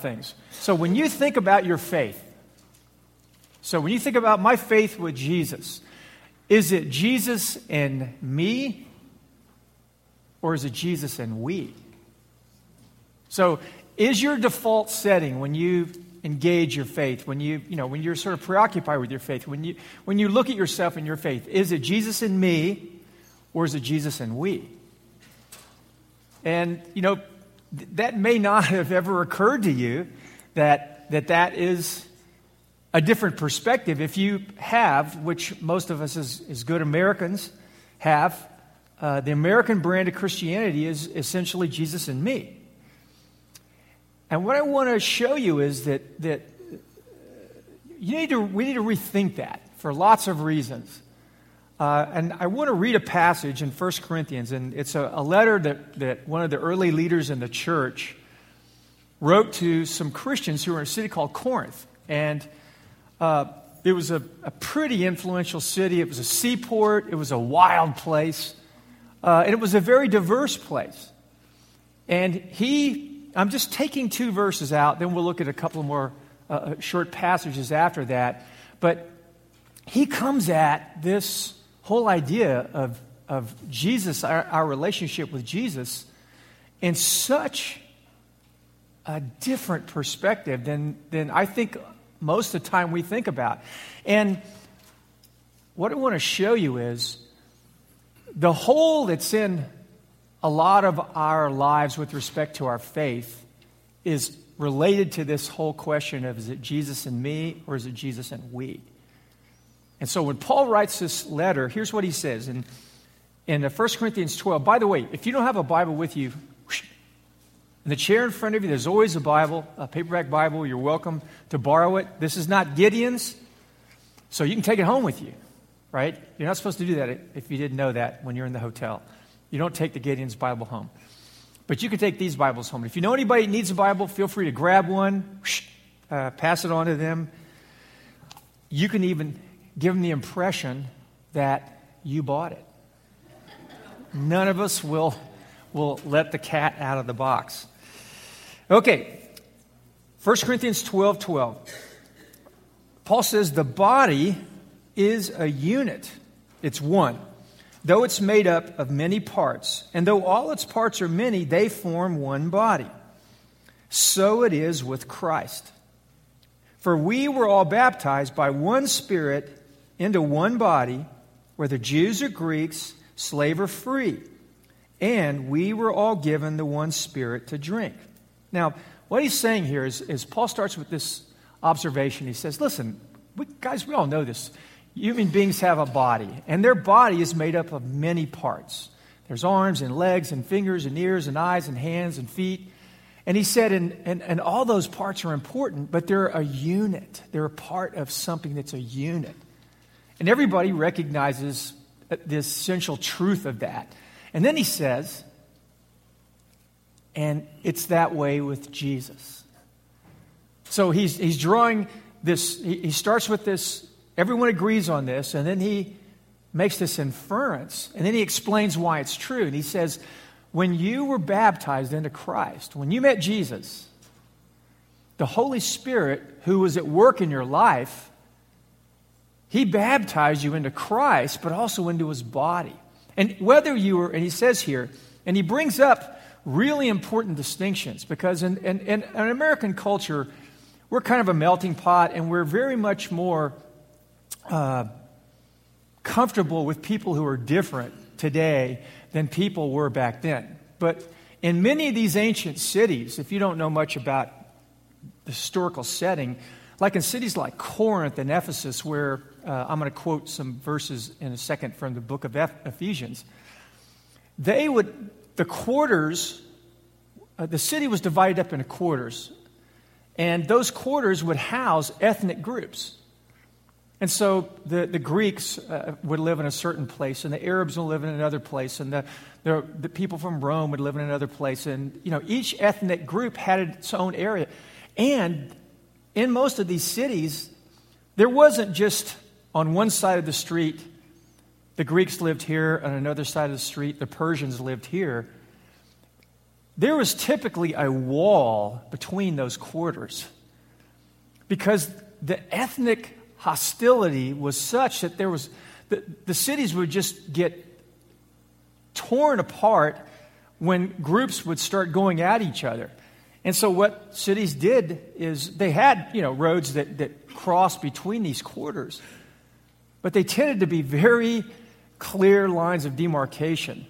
things. So when you think about your faith, so when you think about my faith with Jesus, is it Jesus and me or is it Jesus and we? So is your default setting when you engage your faith, when you, you know, when you're sort of preoccupied with your faith, when you when you look at yourself and your faith, is it Jesus and me or is it Jesus and we? And you know, that may not have ever occurred to you that that, that is a different perspective. If you have, which most of us as, as good Americans have, uh, the American brand of Christianity is essentially Jesus and me. And what I want to show you is that, that you need to, we need to rethink that for lots of reasons. Uh, and I want to read a passage in 1 Corinthians, and it's a, a, letter that, that one of the early leaders in the church wrote to some Christians who were in a city called Corinth. And uh, it was a, a, pretty influential city, it was a seaport, it was a wild place, uh, and it was a very diverse place. And he, I'm just taking two verses out, then we'll look at a couple more uh, uh short passages after that. But he comes at this whole idea of, of Jesus, our, our relationship with Jesus, in such a different perspective than, than I think most of the time we think about. And what I want to show you is the hole that's in a lot of our lives with respect to our faith is related to this whole question of is it Jesus and me or is it Jesus and we? And so when Paul writes this letter, here's what he says in, in 1 Corinthians 12. By the way, if you don't have a Bible with you, in the chair in front of you, there's always a Bible, a paperback Bible. You're welcome to borrow it. This is not Gideon's, so you can take it home with you, right? You're not supposed to do that if you didn't know that when you're in the hotel. You don't take the Gideon's Bible home. But you can take these Bibles home. If you know anybody needs a Bible, feel free to grab one, uh, pass it on to them. You can even give them the impression that you bought it. None of us will, will let the cat out of the box. Okay, 1 Corinthians 12 12. Paul says the body is a unit, it's one. Though it's made up of many parts, and though all its parts are many, they form one body. So it is with Christ. For we were all baptized by one Spirit into one body, whether Jews or Greeks, slave or free. And we were all given the one Spirit to drink. Now, what he's saying here is, is Paul starts with this observation. He says, Listen, we, guys, we all know this. Human beings have a body, and their body is made up of many parts. There's arms and legs and fingers and ears and eyes and hands and feet. And he said, and, and, and all those parts are important, but they're a unit. They're a part of something that's a unit. And everybody recognizes uh, the essential truth of that. And then he says, and it's that way with Jesus. So he's, he's drawing this, he starts with this, everyone agrees on this, and then he makes this inference, and then he explains why it's true. And he says, when you were baptized into Christ, when you met Jesus, the Holy Spirit, who was at work in your life, he baptized you into Christ, but also into his body. And whether you were, and he says here, and he brings up really important distinctions because in, in, in, American culture, we're kind of a melting pot and we're very much more uh, comfortable with people who are different today than people were back then. But in many of these ancient cities, if you don't know much about the historical setting, like in cities like Corinth and Ephesus, where uh, I'm going to quote some verses in a second from the book of Ephesians. They would, the quarters, uh, the city was divided up into quarters, and those quarters would house ethnic groups. And so the, the Greeks uh, would live in a certain place, and the Arabs would live in another place, and the, the, the people from Rome would live in another place. And, you know, each ethnic group had its own area. And in most of these cities, there wasn't just on one side of the street, the Greeks lived here, on another side of the street, the Persians lived here. there was typically a wall between those quarters because the ethnic hostility was such that there was the, the cities would just get torn apart when groups would start going at each other. And so what cities did is they had, you know, roads that, that crossed between these quarters. But they tended to be very clear lines of demarcation.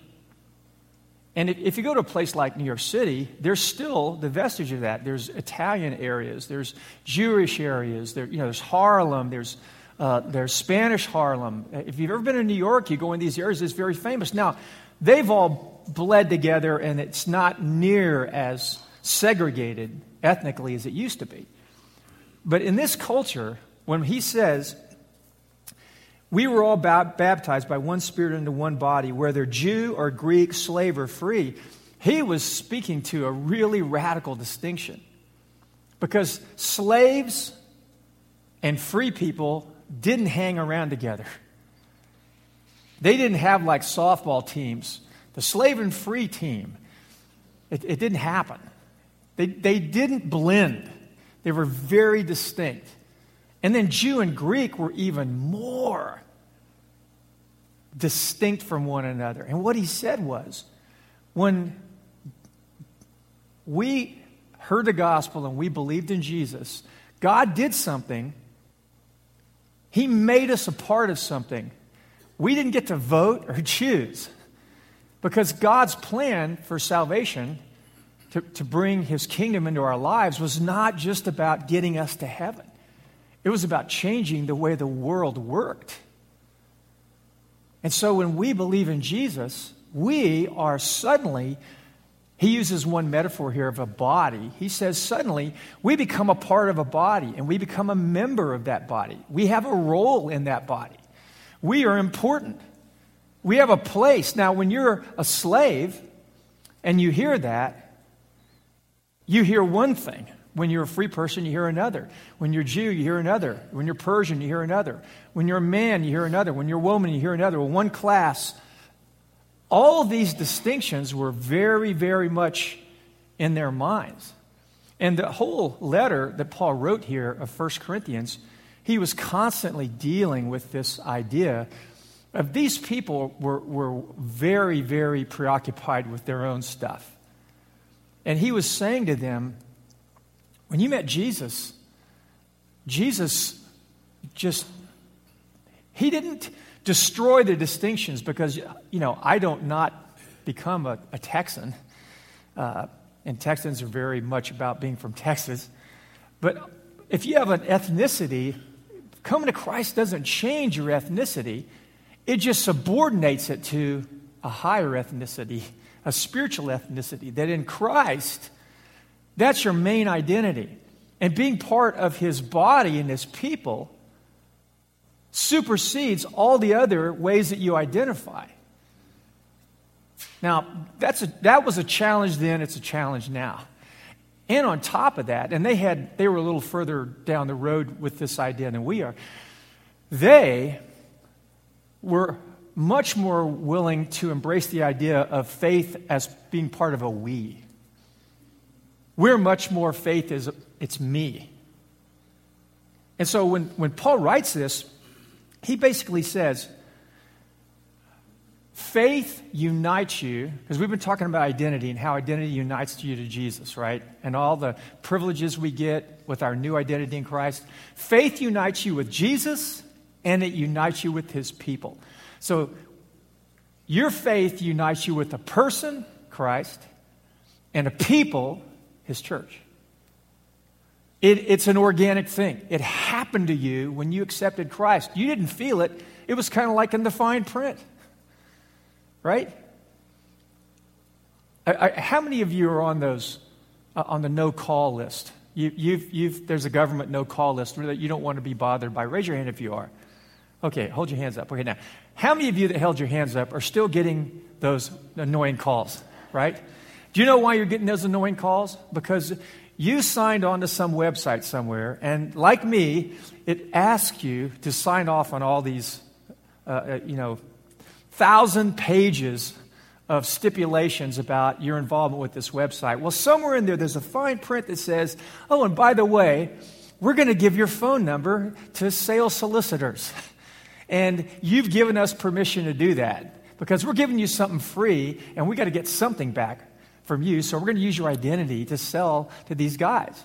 And if, you go to a place like New York City, there's still the vestige of that. There's Italian areas, there's Jewish areas, there, you know, there's Harlem, there's, uh, there's Spanish Harlem. If you've ever been in New York, you go in these areas, it's very famous. Now, they've all bled together, and it's not near as segregated ethnically as it used to be. But in this culture, when he says we were all baptized by one Spirit into one body, whether Jew or Greek, slave or free. He was speaking to a really radical distinction. Because slaves and free people didn't hang around together. They didn't have like softball teams. The slave and free team, it, it didn't happen. They, they didn't blend, they were very distinct. And then Jew and Greek were even more distinct from one another. And what he said was when we heard the gospel and we believed in Jesus, God did something. He made us a part of something. We didn't get to vote or choose because God's plan for salvation to, to bring his kingdom into our lives was not just about getting us to heaven. It was about changing the way the world worked. And so when we believe in Jesus, we are suddenly, he uses one metaphor here of a body. He says, suddenly, we become a part of a body and we become a member of that body. We have a role in that body. We are important. We have a place. Now, when you're a slave and you hear that, you hear one thing. When you're a free person, you hear another. When you're Jew, you hear another. When you're Persian, you hear another. When you're a man, you hear another. When you're a woman, you hear another. Well, one class. All these distinctions were very, very much in their minds. And the whole letter that Paul wrote here of 1 Corinthians, he was constantly dealing with this idea of these people were, were very, very preoccupied with their own stuff. And he was saying to them, when you met Jesus, Jesus just, he didn't destroy the distinctions because, you know, I don't not become a, a Texan. Uh, and Texans are very much about being from Texas. But if you have an ethnicity, coming to Christ doesn't change your ethnicity, it just subordinates it to a higher ethnicity, a spiritual ethnicity. That in Christ, that's your main identity. And being part of his body and his people supersedes all the other ways that you identify. Now, that's a, that was a challenge then, it's a challenge now. And on top of that, and they had they were a little further down the road with this idea than we are. They were much more willing to embrace the idea of faith as being part of a we. We're much more faith is it's me. And so when, when Paul writes this, he basically says, faith unites you, because we've been talking about identity and how identity unites you to Jesus, right? And all the privileges we get with our new identity in Christ. Faith unites you with Jesus and it unites you with his people. So your faith unites you with a person, Christ, and a people, his church. It, it's an organic thing. It happened to you when you accepted Christ. You didn't feel it, it was kind of like in the fine print. Right? I, I, how many of you are on those, uh, on the no call list? You, you've, you've, there's a government no call list that you don't want to be bothered by. Raise your hand if you are. Okay, hold your hands up. Okay, now, how many of you that held your hands up are still getting those annoying calls, right? Do you know why you're getting those annoying calls? Because you signed on to some website somewhere, and like me, it asks you to sign off on all these, uh, uh, you know, thousand pages of stipulations about your involvement with this website. Well, somewhere in there, there's a fine print that says, oh, and by the way, we're going to give your phone number to sales solicitors. And you've given us permission to do that because we're giving you something free and we got to get something back from you. So we're going to use your identity to sell to these guys.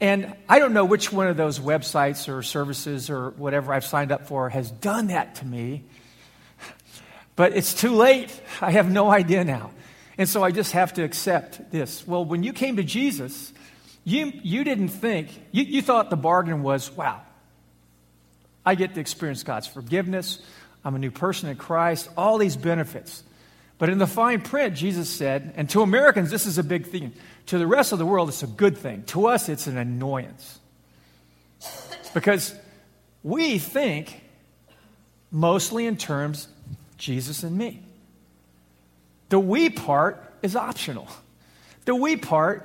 And I don't know which one of those websites or services or whatever I've signed up for has done that to me. But it's too late. I have no idea now. And so I just have to accept this. Well, when you came to Jesus, you, you didn't think, you, you thought the bargain was, wow, I get to experience God's forgiveness. I'm a new person in Christ, all these benefits. But in the fine print, Jesus said, and to Americans, this is a big thing. To the rest of the world, it's a good thing. To us, it's an annoyance. Because we think mostly in terms Jesus and me. The we part is optional. The we part,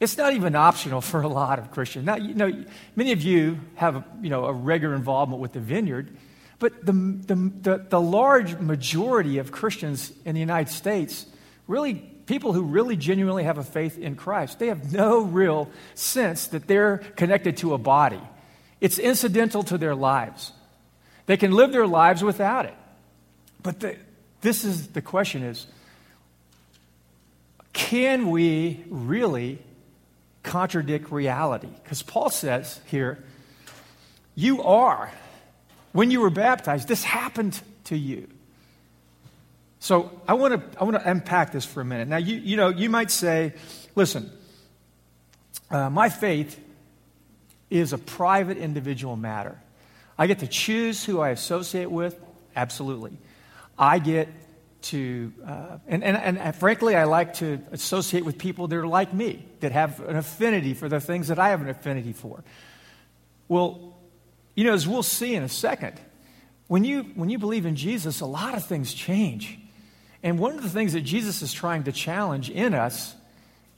it's not even optional for a lot of Christians. Now, you know, many of you have you know, a regular involvement with the vineyard, but the, the, the, the large majority of Christians in the United States really people who really genuinely have a faith in Christ, they have no real sense that they're connected to a body. It's incidental to their lives. They can live their lives without it. But the, this is the question is can we really contradict reality? Because Paul says here, you are. When you were baptized, this happened to you. So I want to I want to unpack this for a minute. Now you you know you might say, listen, uh, my faith is a private individual matter. I get to choose who I associate with. Absolutely, I get to uh, and, and and frankly, I like to associate with people that are like me that have an affinity for the things that I have an affinity for. Well, you know, as we'll see in a second, when you when you believe in Jesus, a lot of things change. And one of the things that Jesus is trying to challenge in us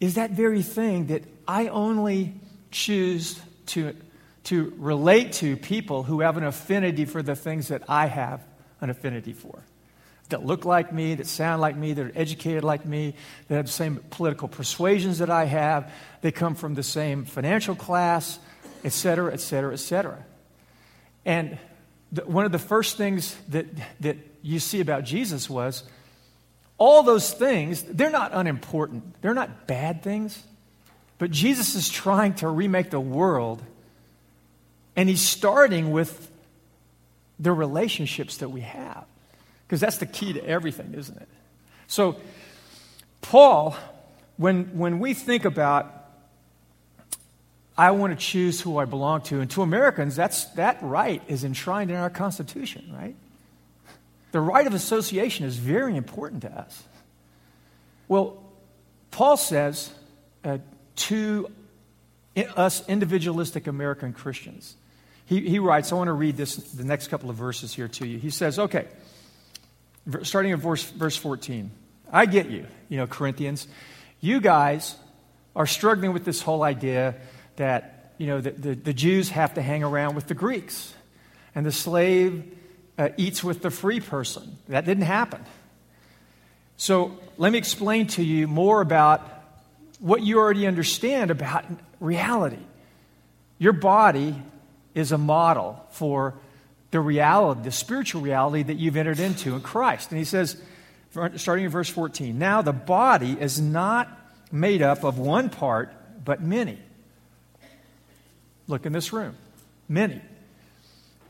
is that very thing that I only choose to, to relate to people who have an affinity for the things that I have an affinity for. That look like me, that sound like me, that are educated like me, that have the same political persuasions that I have, they come from the same financial class, et cetera, et cetera, et cetera. And the, one of the first things that, that you see about Jesus was all those things, they're not unimportant, they're not bad things. But Jesus is trying to remake the world, and he's starting with the relationships that we have. Because that's the key to everything, isn't it? So, Paul, when, when we think about, I want to choose who I belong to, and to Americans, that's, that right is enshrined in our Constitution, right? The right of association is very important to us. Well, Paul says uh, to us individualistic American Christians, he, he writes, I want to read this, the next couple of verses here to you. He says, okay, starting at verse, verse 14, I get you, you know, Corinthians. You guys are struggling with this whole idea that, you know, the, the, the Jews have to hang around with the Greeks and the slave uh, eats with the free person. That didn't happen. So let me explain to you more about what you already understand about reality. Your body is a model for the reality, the spiritual reality that you've entered into in Christ. And he says, starting in verse 14, now the body is not made up of one part, but many. Look in this room. Many.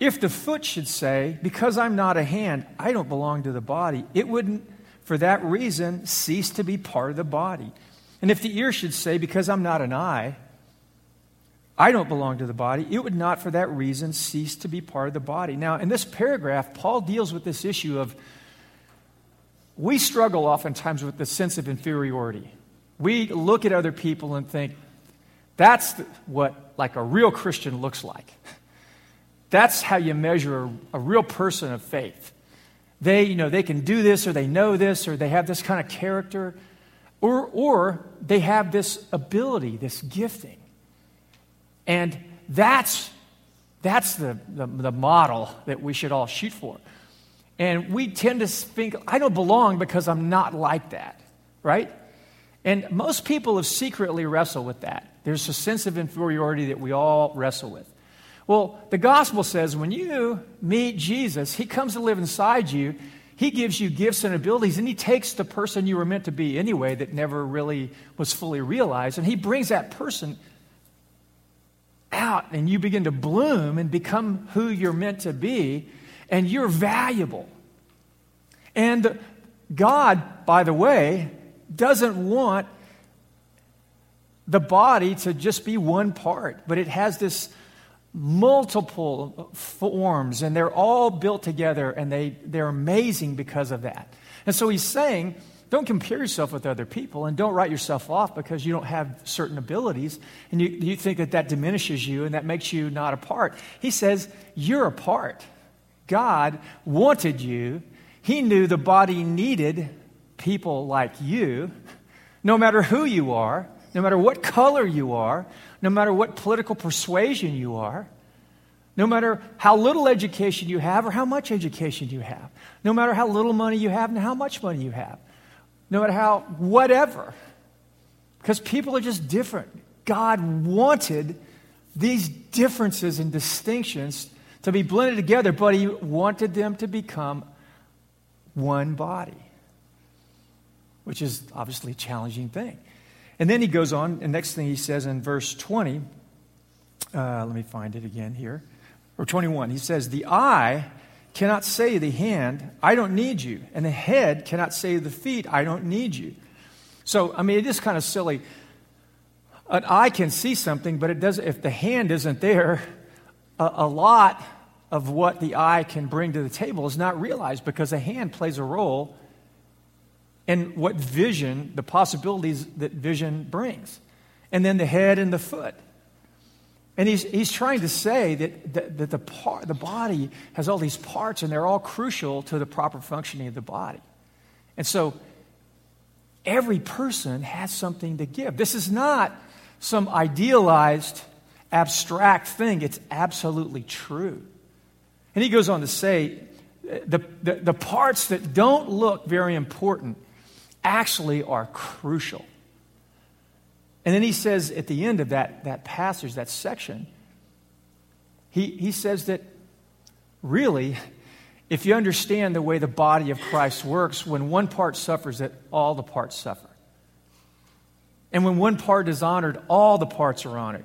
If the foot should say, Because I'm not a hand, I don't belong to the body, it wouldn't, for that reason, cease to be part of the body. And if the ear should say, Because I'm not an eye, I don't belong to the body, it would not, for that reason, cease to be part of the body. Now, in this paragraph, Paul deals with this issue of we struggle oftentimes with the sense of inferiority. We look at other people and think, that's what like a real Christian looks like. That's how you measure a, real person of faith. They, you know, they can do this or they know this or they have this kind of character or, or they have this ability, this gifting. And that's, that's the, the, the model that we should all shoot for. And we tend to think, I don't belong because I'm not like that, right? And most people have secretly wrestled with that. There's a sense of inferiority that we all wrestle with. Well, the gospel says when you meet Jesus, he comes to live inside you. He gives you gifts and abilities, and he takes the person you were meant to be anyway that never really was fully realized, and he brings that person out, and you begin to bloom and become who you're meant to be and you're valuable. And God, by the way, doesn't want the body to just be one part, but it has this multiple forms and they're all built together and they, they're amazing because of that. And so he's saying, don't compare yourself with other people and don't write yourself off because you don't have certain abilities and you, you think that that diminishes you and that makes you not a part. He says, you're a part. God wanted you. He knew the body needed people like you, no matter who you are, no matter what color you are, no matter what political persuasion you are, no matter how little education you have or how much education you have, no matter how little money you have and how much money you have, no matter how, whatever. Because people are just different. God wanted these differences and distinctions to be blended together, but he wanted them to become one body, which is obviously a challenging thing. And then he goes on, and next thing he says in verse 20, uh, let me find it again here, or 21, he says, The eye cannot say to the hand, I don't need you, and the head cannot say to the feet, I don't need you. So, I mean, it is kind of silly. An eye can see something, but it doesn't, if the hand isn't there, a, a lot of what the eye can bring to the table is not realized because the hand plays a role in what vision, the possibilities that vision brings. And then the head and the foot. And he's, he's trying to say that, that, that the, part, the body has all these parts and they're all crucial to the proper functioning of the body. And so every person has something to give. This is not some idealized, abstract thing, it's absolutely true. And he goes on to say uh, the, the, the parts that don't look very important actually are crucial. And then he says at the end of that, that passage, that section, he, he says that really, if you understand the way the body of Christ works, when one part suffers, that all the parts suffer. And when one part is honored, all the parts are honored.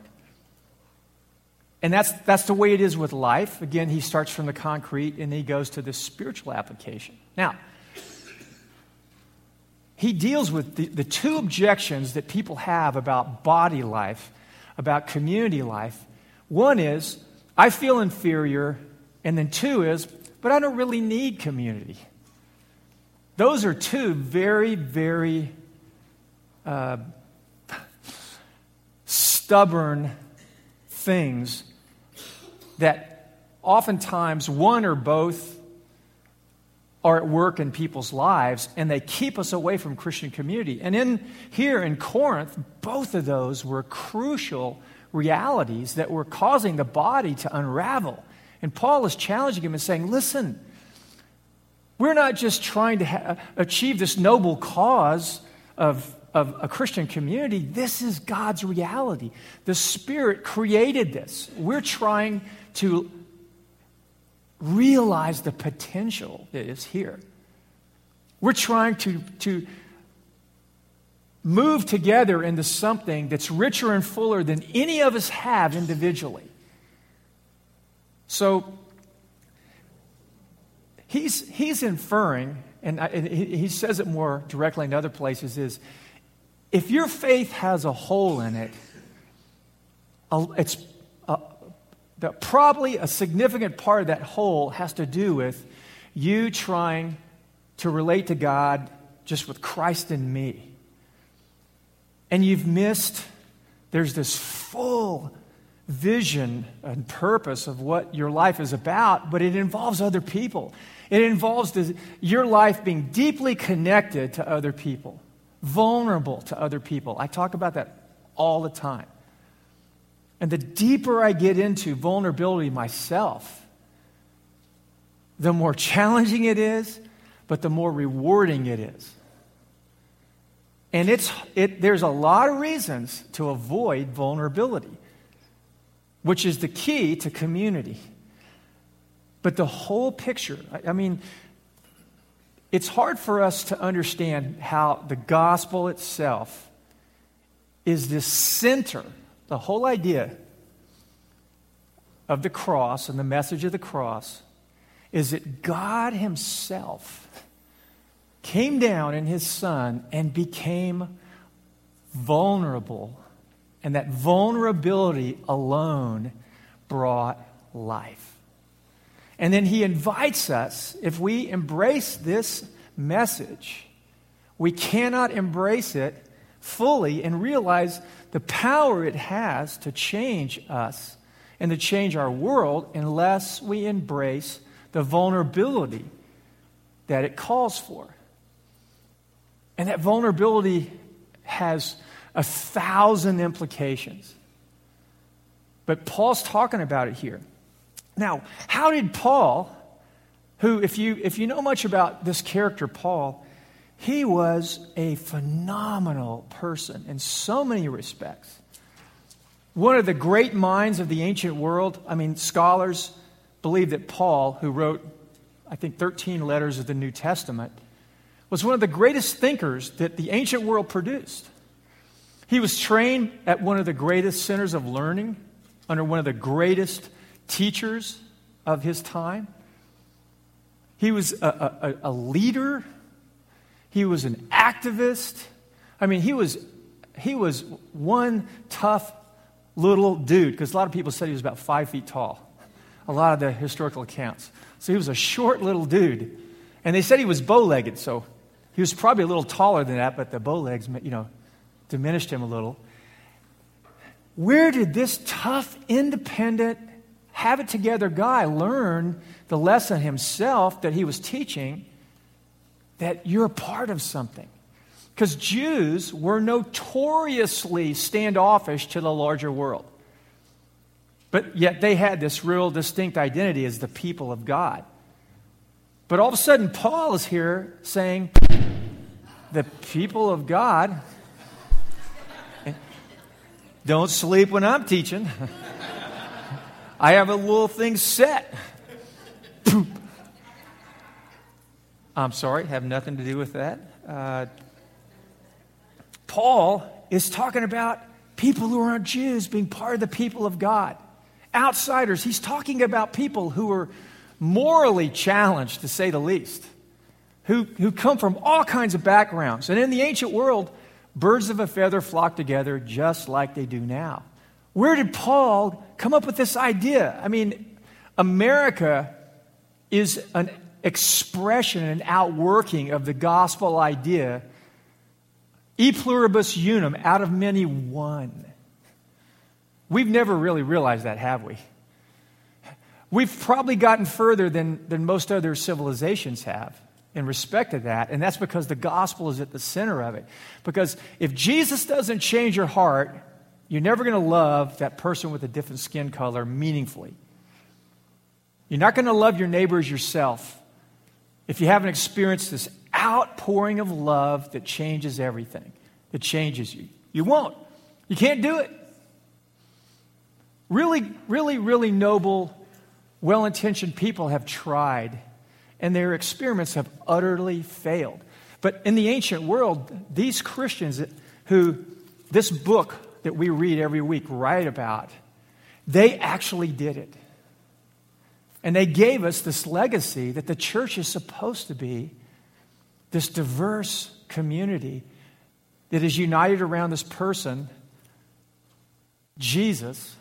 And that's, that's the way it is with life. Again, he starts from the concrete and he goes to the spiritual application. Now, he deals with the, the two objections that people have about body life, about community life. One is, I feel inferior. And then two is, but I don't really need community. Those are two very, very uh, stubborn things that oftentimes one or both are at work in people's lives and they keep us away from Christian community. And in here in Corinth, both of those were crucial realities that were causing the body to unravel. And Paul is challenging him and saying, "Listen, we're not just trying to ha- achieve this noble cause of of a Christian community, this is God's reality. The Spirit created this. We're trying to realize the potential that is here. We're trying to, to move together into something that's richer and fuller than any of us have individually. So he's, he's inferring, and, I, and he says it more directly in other places, is if your faith has a hole in it, it's the, probably a significant part of that hole has to do with you trying to relate to God just with Christ in me. And you've missed, there's this full vision and purpose of what your life is about, but it involves other people. It involves this, your life being deeply connected to other people vulnerable to other people. I talk about that all the time. And the deeper I get into vulnerability myself, the more challenging it is, but the more rewarding it is. And it's, it, there's a lot of reasons to avoid vulnerability, which is the key to community. But the whole picture, I, I mean, it's hard for us to understand how the gospel itself is the center, the whole idea of the cross and the message of the cross is that God Himself came down in his son and became vulnerable. And that vulnerability alone brought life. And then he invites us, if we embrace this message, we cannot embrace it fully and realize the power it has to change us and to change our world unless we embrace the vulnerability that it calls for. And that vulnerability has a thousand implications. But Paul's talking about it here. Now, how did Paul, who, if you, if you know much about this character, Paul, he was a phenomenal person in so many respects. One of the great minds of the ancient world, I mean, scholars believe that Paul, who wrote, I think, 13 letters of the New Testament, was one of the greatest thinkers that the ancient world produced. He was trained at one of the greatest centers of learning under one of the greatest teachers of his time. He was a, a, a leader. He was an activist. I mean, he was, he was one tough little dude, because a lot of people said he was about five feet tall, a lot of the historical accounts. So he was a short little dude. And they said he was bow legged, so he was probably a little taller than that, but the bow legs, you know, diminished him a little. Where did this tough, independent, have it together guy learn the lesson himself that he was teaching that you're a part of something? Because Jews were notoriously standoffish to the larger world. But yet they had this real distinct identity as the people of God. But all of a sudden, Paul is here saying, the people of God don't sleep when I'm teaching. I have a little thing set. I'm sorry, have nothing to do with that. Uh, Paul is talking about people who aren't Jews being part of the people of God, outsiders. He's talking about people who are morally challenged, to say the least, who, who come from all kinds of backgrounds. And in the ancient world, birds of a feather flock together just like they do now. Where did Paul come up with this idea? I mean, America is an expression, and outworking of the gospel idea e pluribus unum, out of many, one. We've never really realized that, have we? We've probably gotten further than, than most other civilizations have in respect to that, and that's because the gospel is at the center of it. Because if Jesus doesn't change your heart, you're never going to love that person with a different skin color meaningfully. You're not going to love your neighbors yourself if you haven't experienced this outpouring of love that changes everything, that changes you. You won't. You can't do it. Really, really, really noble well intentioned people have tried, and their experiments have utterly failed. But in the ancient world, these Christians who this book that we read every week write about, they actually did it. And they gave us this legacy that the church is supposed to be this diverse community that is united around this person, Jesus,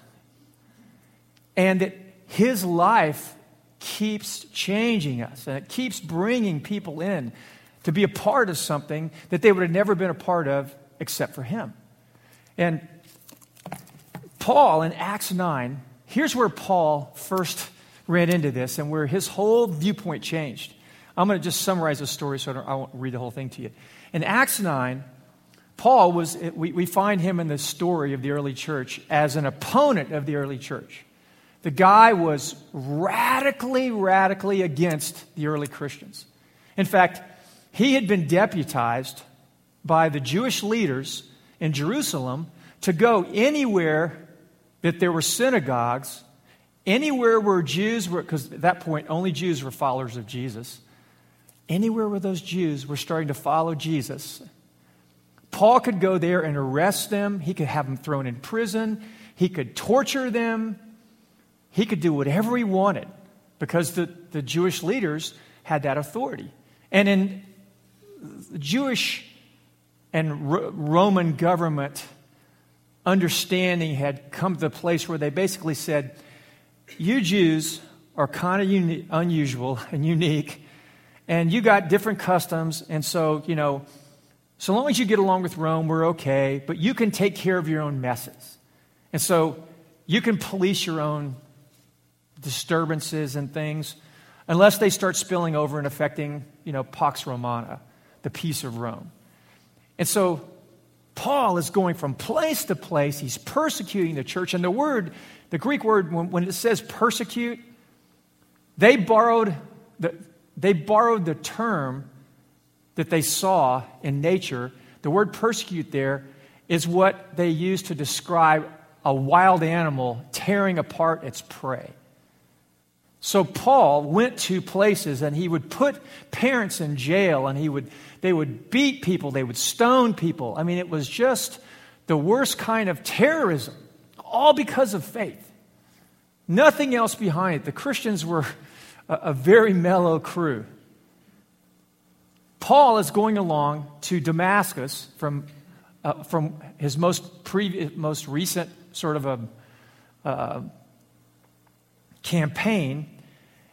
and that his life keeps changing us and it keeps bringing people in to be a part of something that they would have never been a part of except for him. And Paul in Acts 9, here's where Paul first ran into this and where his whole viewpoint changed. I'm going to just summarize the story so I, I won't read the whole thing to you. In Acts 9, Paul was, we, we find him in the story of the early church as an opponent of the early church. the guy was radically, radically against the early Christians. In fact, he had been deputized by the Jewish leaders in Jerusalem to go anywhere that there were synagogues, anywhere where Jews were, because at that point only Jews were followers of Jesus, anywhere where those Jews were starting to follow Jesus. Paul could go there and arrest them, he could have them thrown in prison, he could torture them, he could do whatever he wanted because the, the Jewish leaders had that authority. And in Jewish and Roman government understanding had come to the place where they basically said, You Jews are kind of uni- unusual and unique, and you got different customs, and so, you know, so long as you get along with Rome, we're okay, but you can take care of your own messes. And so you can police your own disturbances and things unless they start spilling over and affecting, you know, Pax Romana, the peace of Rome. And so Paul is going from place to place. He's persecuting the church. And the word, the Greek word, when, when it says persecute, they borrowed the, they borrowed the term that they saw in nature. The word persecute there is what they used to describe a wild animal tearing apart its prey. So Paul went to places and he would put parents in jail and he would they would beat people, they would stone people. I mean it was just the worst kind of terrorism all because of faith. Nothing else behind it. The Christians were a, a very mellow crew. Paul is going along to Damascus from, uh, from his most, previous, most recent sort of a, uh, campaign.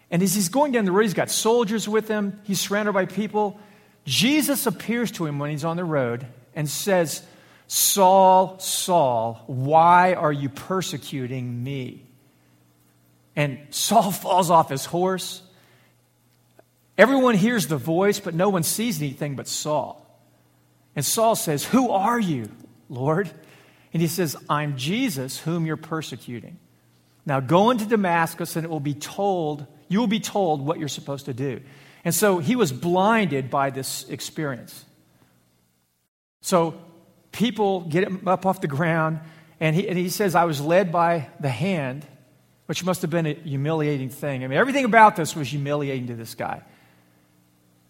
And as he's going down the road, he's got soldiers with him, he's surrounded by people. Jesus appears to him when he's on the road and says, Saul, Saul, why are you persecuting me? And Saul falls off his horse. Everyone hears the voice, but no one sees anything but Saul. And Saul says, Who are you, Lord? And he says, I'm Jesus, whom you're persecuting. Now go into Damascus, and it will be told, you will be told what you're supposed to do. And so he was blinded by this experience. So people get him up off the ground, and he, and he says, I was led by the hand, which must have been a humiliating thing. I mean, everything about this was humiliating to this guy.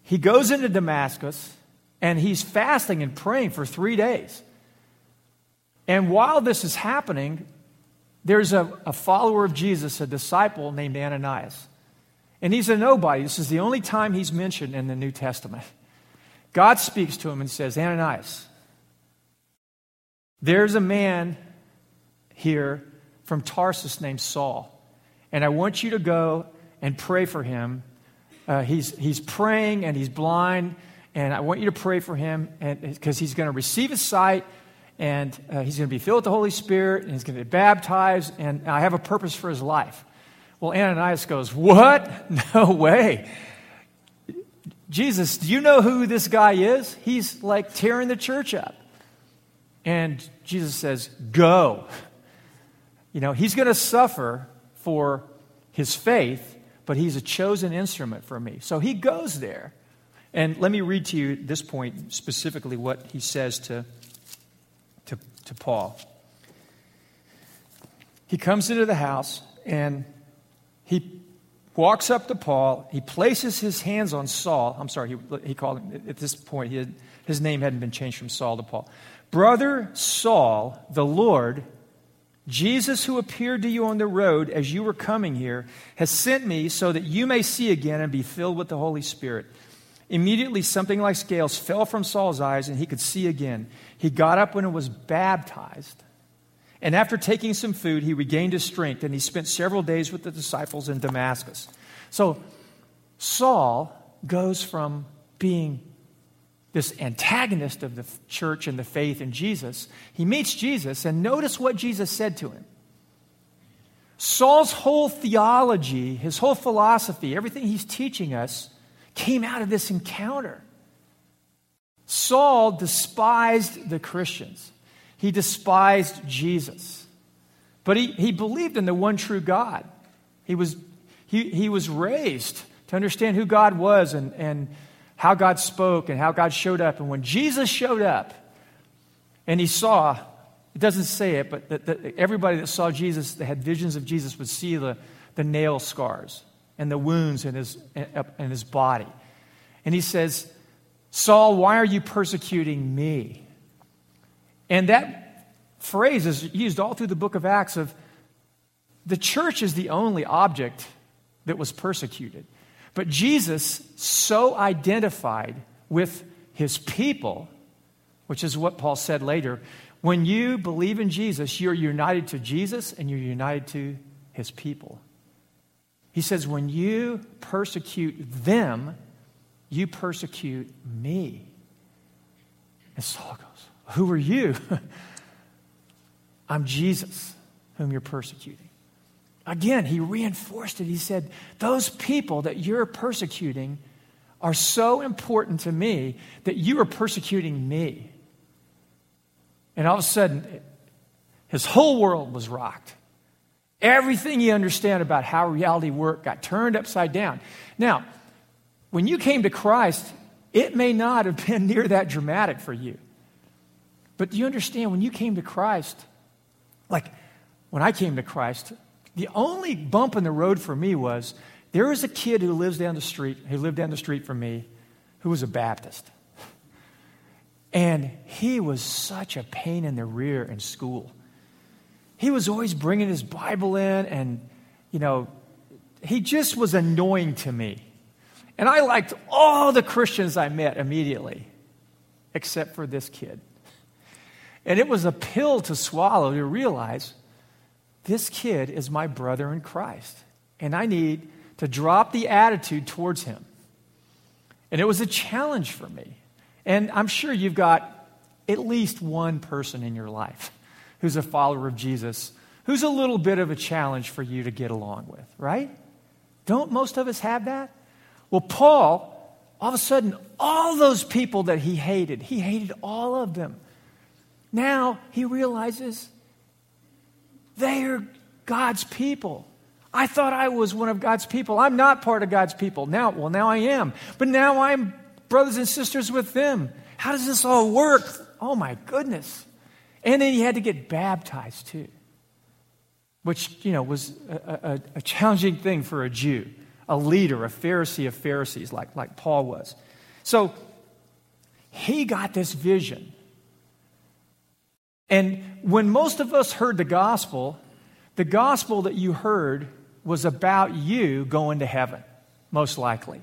He goes into Damascus, and he's fasting and praying for three days. And while this is happening, there's a, a follower of Jesus, a disciple named Ananias. And he's a nobody. This is the only time he's mentioned in the New Testament. God speaks to him and says, Ananias, there's a man here from Tarsus named Saul, and I want you to go and pray for him. Uh, he's, he's praying and he's blind, and I want you to pray for him because he's going to receive his sight and uh, he's going to be filled with the Holy Spirit, and he's going to be baptized, and I have a purpose for his life. Well, Ananias goes, What? No way. Jesus, do you know who this guy is? He's like tearing the church up. And Jesus says, Go. You know, he's going to suffer for his faith, but he's a chosen instrument for me. So he goes there. And let me read to you at this point specifically what he says to to Paul. He comes into the house and he walks up to Paul. He places his hands on Saul. I'm sorry, he, he called him, at this point, had, his name hadn't been changed from Saul to Paul. Brother Saul, the Lord, Jesus, who appeared to you on the road as you were coming here, has sent me so that you may see again and be filled with the Holy Spirit. Immediately, something like scales fell from Saul's eyes, and he could see again. He got up when it was baptized. And after taking some food, he regained his strength, and he spent several days with the disciples in Damascus. So, Saul goes from being this antagonist of the church and the faith in Jesus. He meets Jesus, and notice what Jesus said to him. Saul's whole theology, his whole philosophy, everything he's teaching us, came out of this encounter. Saul despised the Christians, he despised Jesus. But he, he believed in the one true God. He was, he, he was raised to understand who God was and, and how God spoke and how God showed up. And when Jesus showed up and he saw, it doesn't say it, but that, that everybody that saw Jesus, that had visions of Jesus, would see the, the nail scars and the wounds in his, in his body. And he says, Saul, why are you persecuting me? And that phrase is used all through the book of Acts of the church is the only object that was persecuted. But Jesus so identified with his people, which is what Paul said later. When you believe in Jesus, you're united to Jesus and you're united to his people. He says, when you persecute them, you persecute me. And Saul goes, Who are you? I'm Jesus, whom you're persecuting. Again, he reinforced it. He said, Those people that you're persecuting are so important to me that you are persecuting me. And all of a sudden, his whole world was rocked. Everything you understand about how reality worked got turned upside down. Now, when you came to Christ, it may not have been near that dramatic for you. But do you understand when you came to Christ, like when I came to Christ, the only bump in the road for me was there was a kid who lives down the street, who lived down the street from me, who was a Baptist. And he was such a pain in the rear in school. He was always bringing his Bible in, and, you know, he just was annoying to me. And I liked all the Christians I met immediately, except for this kid. And it was a pill to swallow to realize this kid is my brother in Christ. And I need to drop the attitude towards him. And it was a challenge for me. And I'm sure you've got at least one person in your life who's a follower of Jesus who's a little bit of a challenge for you to get along with, right? Don't most of us have that? Well, Paul, all of a sudden, all those people that he hated, he hated all of them. Now he realizes they are God's people. I thought I was one of God's people. I'm not part of God's people. Now, well, now I am. But now I'm brothers and sisters with them. How does this all work? Oh my goodness. And then he had to get baptized too, which, you know, was a, a, a challenging thing for a Jew a leader, a Pharisee of Pharisees, like, like Paul was. So he got this vision. And when most of us heard the gospel, the gospel that you heard was about you going to heaven, most likely.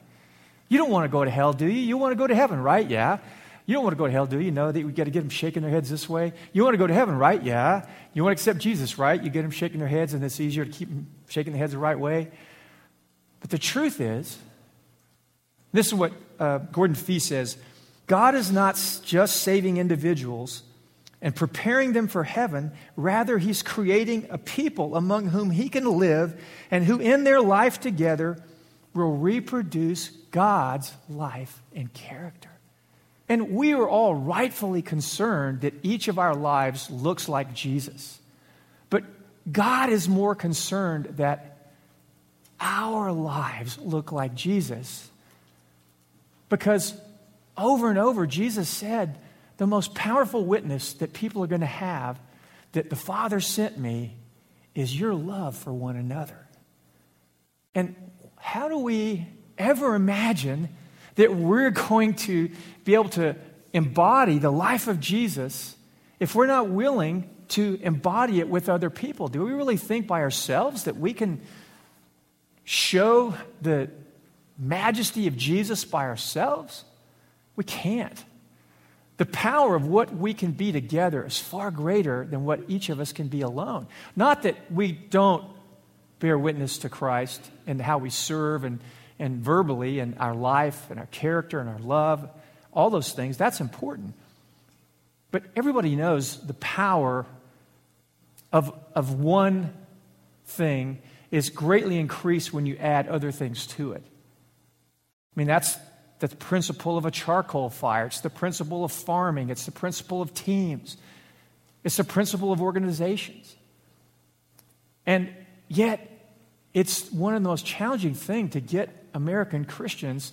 You don't want to go to hell, do you? You want to go to heaven, right? Yeah. You don't want to go to hell, do you? Know that we got to get them shaking their heads this way. You want to go to heaven, right? Yeah. You want to accept Jesus, right? You get them shaking their heads, and it's easier to keep them shaking their heads the right way. But the truth is, this is what uh, Gordon Fee says God is not just saving individuals and preparing them for heaven. Rather, He's creating a people among whom He can live and who, in their life together, will reproduce God's life and character. And we are all rightfully concerned that each of our lives looks like Jesus. But God is more concerned that our lives look like Jesus. Because over and over, Jesus said, the most powerful witness that people are going to have that the Father sent me is your love for one another. And how do we ever imagine that we're going to be able to embody the life of Jesus if we're not willing to embody it with other people? Do we really think by ourselves that we can show the majesty of Jesus by ourselves? We can't. The power of what we can be together is far greater than what each of us can be alone. Not that we don't bear witness to Christ and how we serve and, and verbally and our life and our character and our love, all those things, that's important. But everybody knows the power of, of one thing is greatly increased when you add other things to it. I mean, that's the principle of a charcoal fire, it's the principle of farming, it's the principle of teams, it's the principle of organizations. And yet, it's one of the most challenging things to get American Christians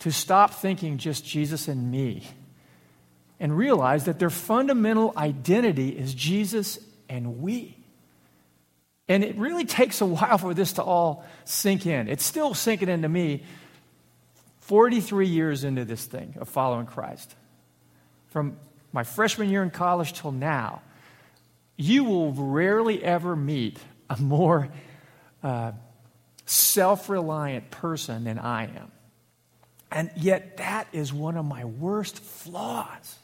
to stop thinking just Jesus and me and realize that their fundamental identity is Jesus and we. And it really takes a while for this to all sink in. It's still sinking into me 43 years into this thing of following Christ. From my freshman year in college till now, you will rarely ever meet a more uh, self reliant person than I am. And yet, that is one of my worst flaws.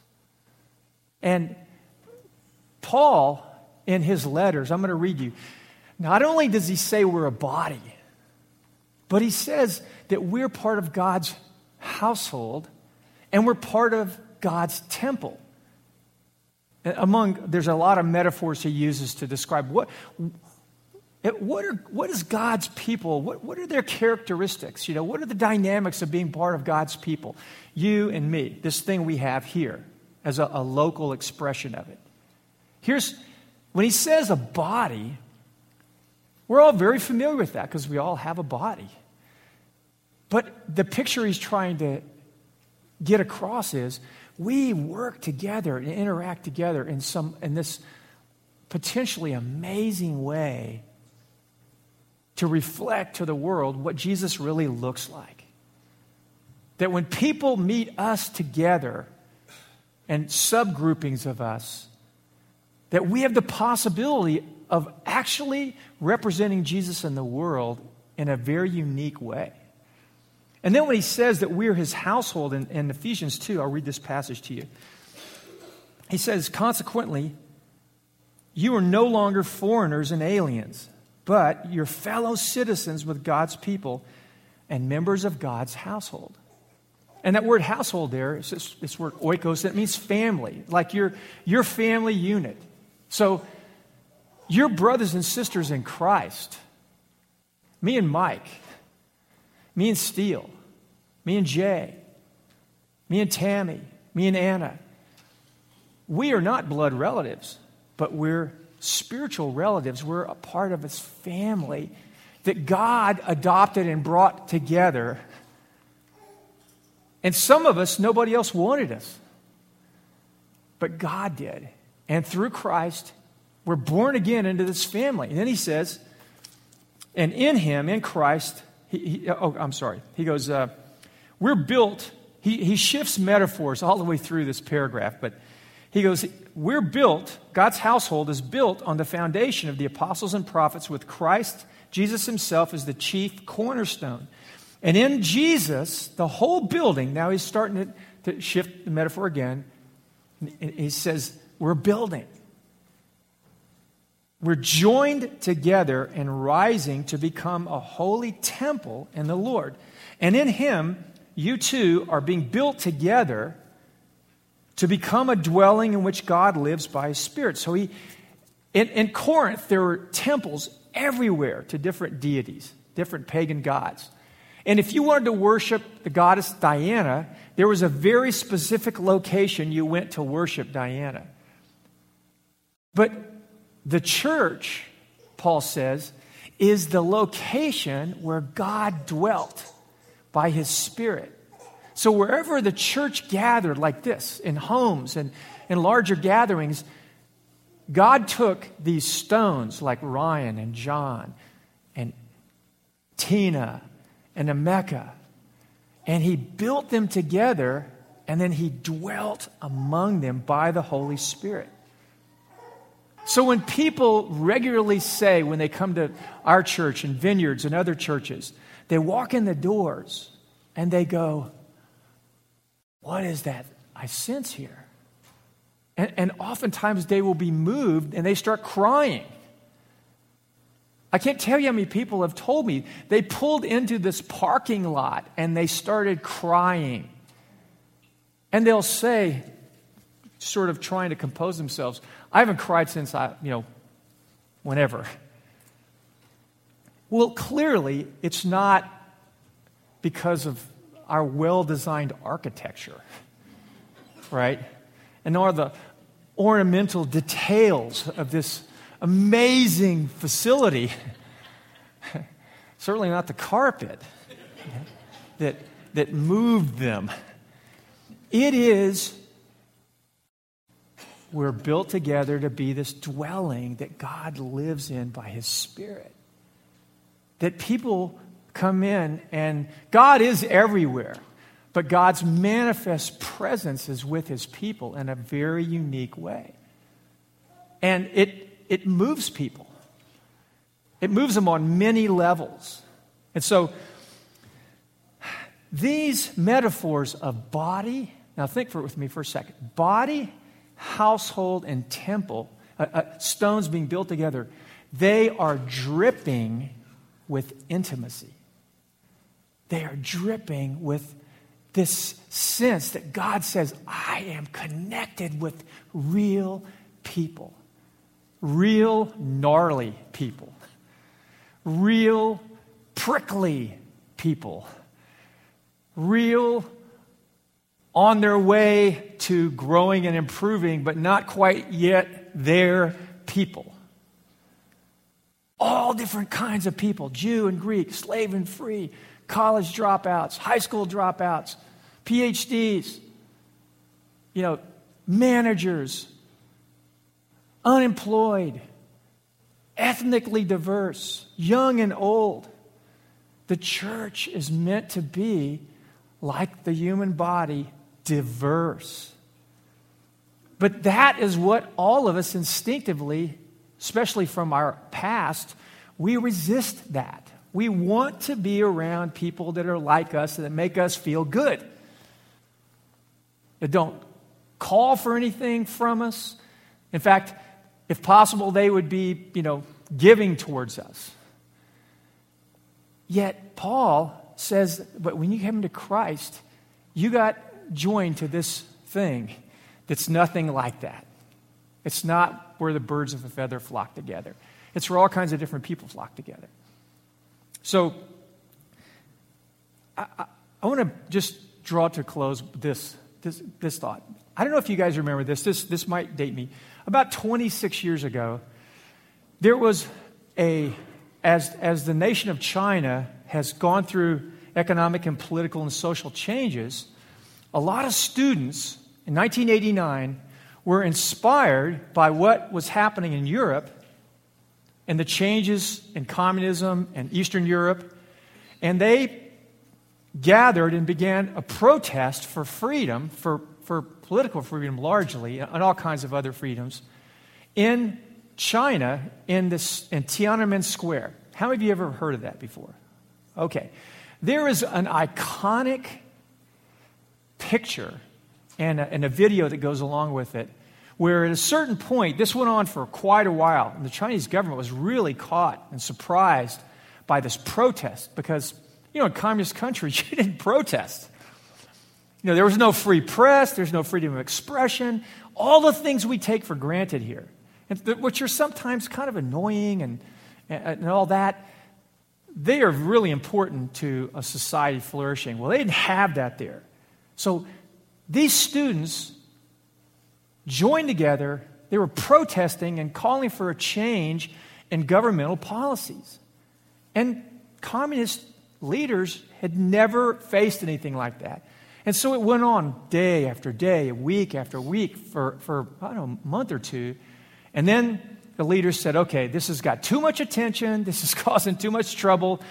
And Paul, in his letters, I'm going to read you, not only does he say we're a body, but he says that we're part of God's household and we're part of God's temple. Among, there's a lot of metaphors he uses to describe what, what, are, what is God's people? What, what are their characteristics? You know, what are the dynamics of being part of God's people? You and me, this thing we have here as a, a local expression of it. Here's when he says a body, we're all very familiar with that because we all have a body. But the picture he's trying to get across is we work together and interact together in some in this potentially amazing way to reflect to the world what Jesus really looks like. That when people meet us together, and subgroupings of us that we have the possibility of actually representing Jesus in the world in a very unique way. And then when he says that we're his household in, in Ephesians 2, I'll read this passage to you. He says, Consequently, you are no longer foreigners and aliens, but you're fellow citizens with God's people and members of God's household. And that word household there is this, this word oikos, that means family, like your, your family unit. So, your brothers and sisters in Christ, me and Mike, me and Steele, me and Jay, me and Tammy, me and Anna, we are not blood relatives, but we're spiritual relatives. We're a part of his family that God adopted and brought together and some of us, nobody else wanted us. But God did. And through Christ, we're born again into this family. And then he says, and in him, in Christ, he, he, oh, I'm sorry. He goes, uh, we're built. He, he shifts metaphors all the way through this paragraph, but he goes, We're built, God's household is built on the foundation of the apostles and prophets with Christ, Jesus himself, as the chief cornerstone. And in Jesus, the whole building, now he's starting to, to shift the metaphor again. He says, We're building. We're joined together and rising to become a holy temple in the Lord. And in Him, you too are being built together to become a dwelling in which God lives by His Spirit. So he, in, in Corinth, there were temples everywhere to different deities, different pagan gods. And if you wanted to worship the goddess Diana, there was a very specific location you went to worship Diana. But the church, Paul says, is the location where God dwelt by his Spirit. So wherever the church gathered like this, in homes and in larger gatherings, God took these stones like Ryan and John and Tina and a Mecca. And he built them together, and then he dwelt among them by the Holy Spirit. So when people regularly say, when they come to our church and vineyards and other churches, they walk in the doors and they go, What is that I sense here? And, and oftentimes they will be moved and they start crying I can't tell you how many people have told me they pulled into this parking lot and they started crying. And they'll say, sort of trying to compose themselves, I haven't cried since I, you know, whenever. Well, clearly, it's not because of our well designed architecture, right? And nor the ornamental details of this amazing facility. Certainly not the carpet that, that moved them. It is, we're built together to be this dwelling that God lives in by His Spirit. That people come in, and God is everywhere, but God's manifest presence is with His people in a very unique way. And it, it moves people, it moves them on many levels. And so, these metaphors of body, now think for it with me for a second body, household, and temple, uh, uh, stones being built together, they are dripping with intimacy. They are dripping with this sense that God says, I am connected with real people, real gnarly people, real prickly people, real on their way to growing and improving, but not quite yet their people. All different kinds of people Jew and Greek, slave and free, college dropouts, high school dropouts, PhDs, you know, managers, unemployed, ethnically diverse, young and old. The church is meant to be like the human body, diverse. But that is what all of us instinctively, especially from our past, we resist that. We want to be around people that are like us and that make us feel good. That don't call for anything from us. In fact, if possible, they would be, you know, giving towards us. Yet Paul says, but when you come to Christ, you got joined to this thing that's nothing like that. It's not where the birds of a feather flock together. It's where all kinds of different people flock together. So, I, I, I want to just draw to close this, this, this thought. I don't know if you guys remember this. This, this might date me. About 26 years ago, there was a, as, as the nation of China has gone through economic and political and social changes, a lot of students in 1989 were inspired by what was happening in Europe and the changes in communism and Eastern Europe. And they gathered and began a protest for freedom, for, for political freedom largely, and all kinds of other freedoms, in China in, this, in Tiananmen Square. How many of you ever heard of that before? Okay. There is an iconic picture and a, and a video that goes along with it where at a certain point, this went on for quite a while, and the Chinese government was really caught and surprised by this protest because, you know, in communist countries, you didn't protest. You know, there was no free press, there's no freedom of expression, all the things we take for granted here, which are sometimes kind of annoying and, and all that, they are really important to a society flourishing. Well, they didn't have that there. So these students joined together. They were protesting and calling for a change in governmental policies. And communist leaders had never faced anything like that. And so it went on day after day, week after week for, for I don't know, a month or two. And then the leaders said, okay, this has got too much attention. This is causing too much trouble.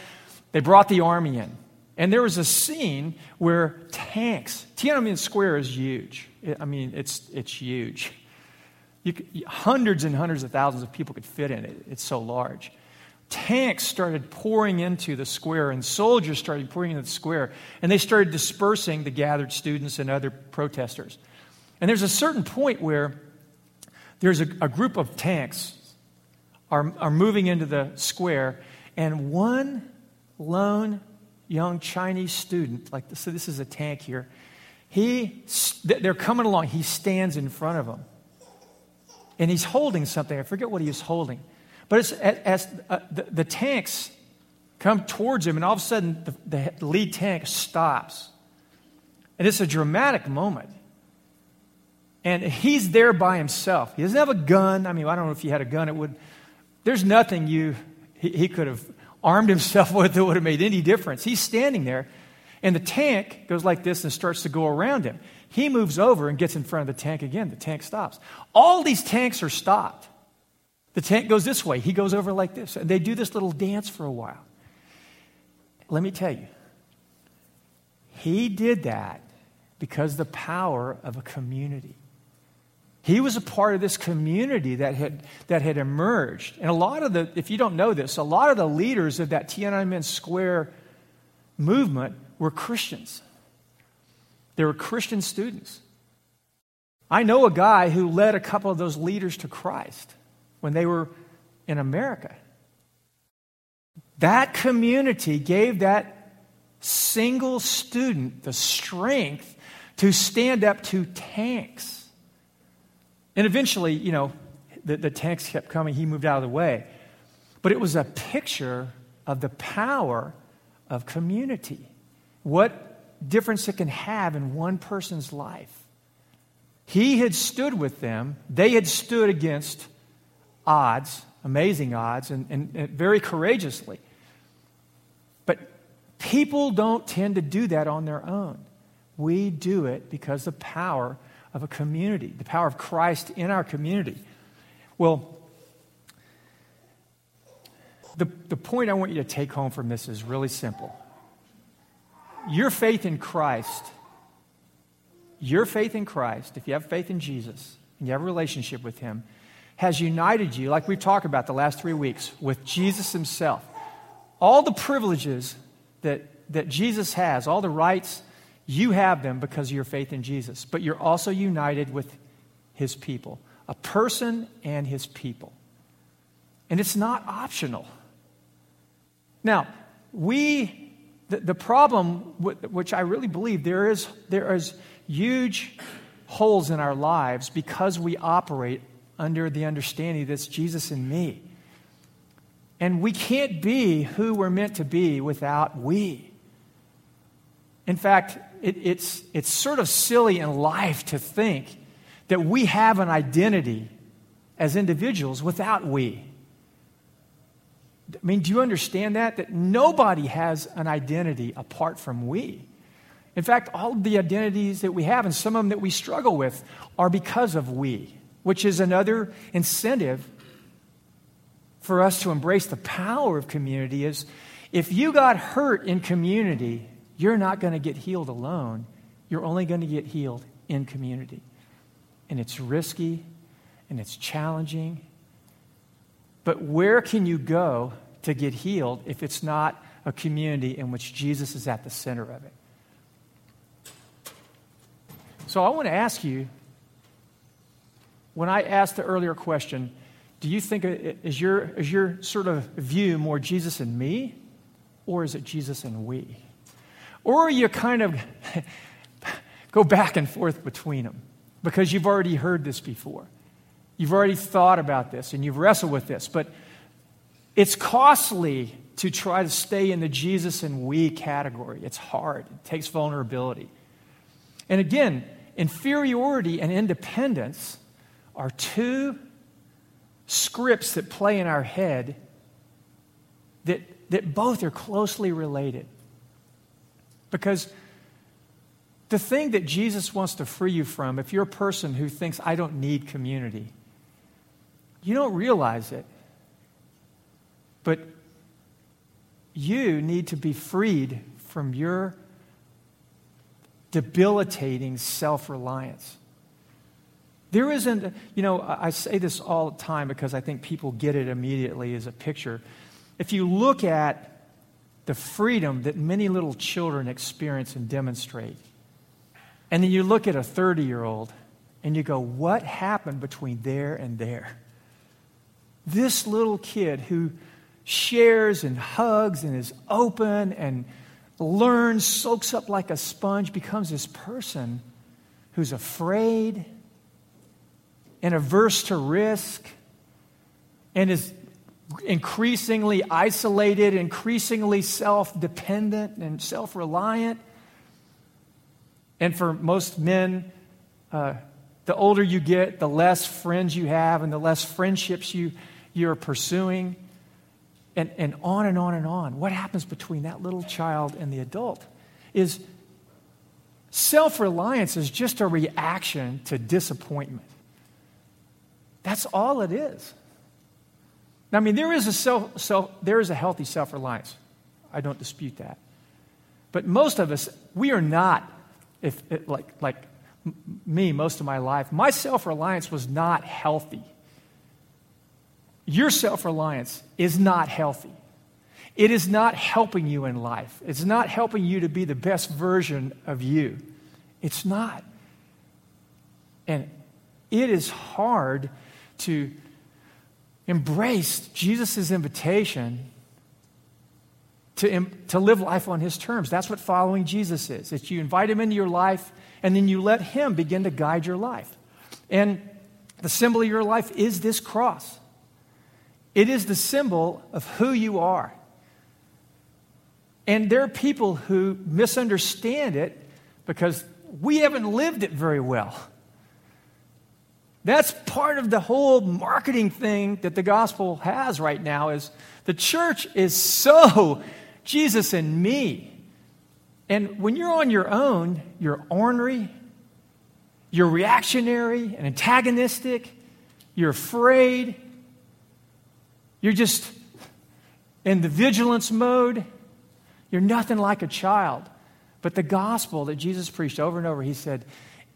They brought the army in. And there was a scene where tanks, Tiananmen Square is huge. I mean, it's, it's huge. Could, hundreds and hundreds of thousands of people could fit in it. It's so large. Tanks started pouring into the square, and soldiers started pouring into the square, and they started dispersing the gathered students and other protesters. And there's a certain point where there's a, a group of tanks are, are moving into the square, and one lone young Chinese student, like so this is a tank here, he, they're coming along. He stands in front of them. And he's holding something. I forget what he is holding. But as, as uh, the, the, tanks come towards him, and all of a sudden the, the lead tank stops. And it's a dramatic moment. And he's there by himself. He doesn't have a gun. I mean, I don't know if he had a gun, it would There's nothing you, he, he could have armed himself with that would have made any difference. He's standing there, and the tank goes like this and starts to go around him. He moves over and gets in front of the tank again. The tank stops. All these tanks are stopped. The tank goes this way. He goes over like this. And they do this little dance for a while. Let me tell you, he did that because the power of a community. He was a part of this community that had, that had emerged. And a lot of the, if you don't know this, a lot of the leaders of that Tiananmen Square movement were Christians. They were Christian students. I know a guy who led a couple of those leaders to Christ when they were in America. That community gave that single student the strength to stand up to tanks. And eventually, you know, the, the tanks kept coming. He moved out of the way. But it was a picture of the power of community. What difference it can have in one person's life. He had stood with them, they had stood against odds, amazing odds, and, and, and very courageously. But people don't tend to do that on their own. We do it because the power of a community, the power of Christ in our community. Well, the, the point I want you to take home from this is really simple your faith in Christ, your faith in Christ, if you have faith in Jesus and you have a relationship with Him, has united you, like we've talked about the last three weeks, with Jesus Himself. All the privileges that, that Jesus has, all the rights, you have them because of your faith in Jesus. But you're also united with His people, a person and His people. And it's not optional. Now, we the, the problem, which I really believe there is, there is huge holes in our lives because we operate under the understanding that's Jesus in me. And we can't be who we're meant to be without we. In fact, it, it's, it's sort of silly in life to think that we have an identity as individuals without we. I mean, do you understand that? That nobody has an identity apart from we. In fact, all of the identities that we have, and some of them that we struggle with, are because of we, which is another incentive for us to embrace the power of community is if you got hurt in community, you're not going to get healed alone. You're only going to get healed in community. And it's risky and it's challenging but where can you go to get healed if it's not a community in which Jesus is at the center of it? So I want to ask you when I asked the earlier question, do you think uh, is your, is your sort of view more Jesus and me, or is it Jesus and we? Or you kind of go back and forth between them because you've already heard this before? You've already thought about this and you've wrestled with this, but it's costly to try to stay in the Jesus and we category. It's hard, it takes vulnerability. And again, inferiority and independence are two scripts that play in our head that, that both are closely related. Because the thing that Jesus wants to free you from, if you're a person who thinks, I don't need community, you don't realize it. But you need to be freed from your debilitating self reliance. There isn't, you know, I say this all the time because I think people get it immediately as a picture. If you look at the freedom that many little children experience and demonstrate, and then you look at a 30 year old and you go, what happened between there and there? This little kid who shares and hugs and is open and learns, soaks up like a sponge, becomes this person who's afraid and averse to risk and is increasingly isolated, increasingly self dependent and self reliant. And for most men, uh, the older you get, the less friends you have and the less friendships you you're pursuing, and, and on and on and on. What happens between that little child and the adult is self reliance is just a reaction to disappointment. That's all it is. Now, I mean, there is a, self, self, there is a healthy self reliance. I don't dispute that. But most of us, we are not, if, like, like me most of my life, my self reliance was not healthy. Your self reliance is not healthy. It is not helping you in life. It's not helping you to be the best version of you. It's not. And it is hard to embrace Jesus' invitation to, to live life on his terms. That's what following Jesus is. It's you invite him into your life and then you let him begin to guide your life. And the symbol of your life is this cross. It is the symbol of who you are. And there are people who misunderstand it because we haven't lived it very well. That's part of the whole marketing thing that the gospel has right now is the church is so Jesus and me. And when you're on your own, you're ornery, you're reactionary and antagonistic, you're afraid, you're just in the vigilance mode. You're nothing like a child. But the gospel that Jesus preached over and over, he said,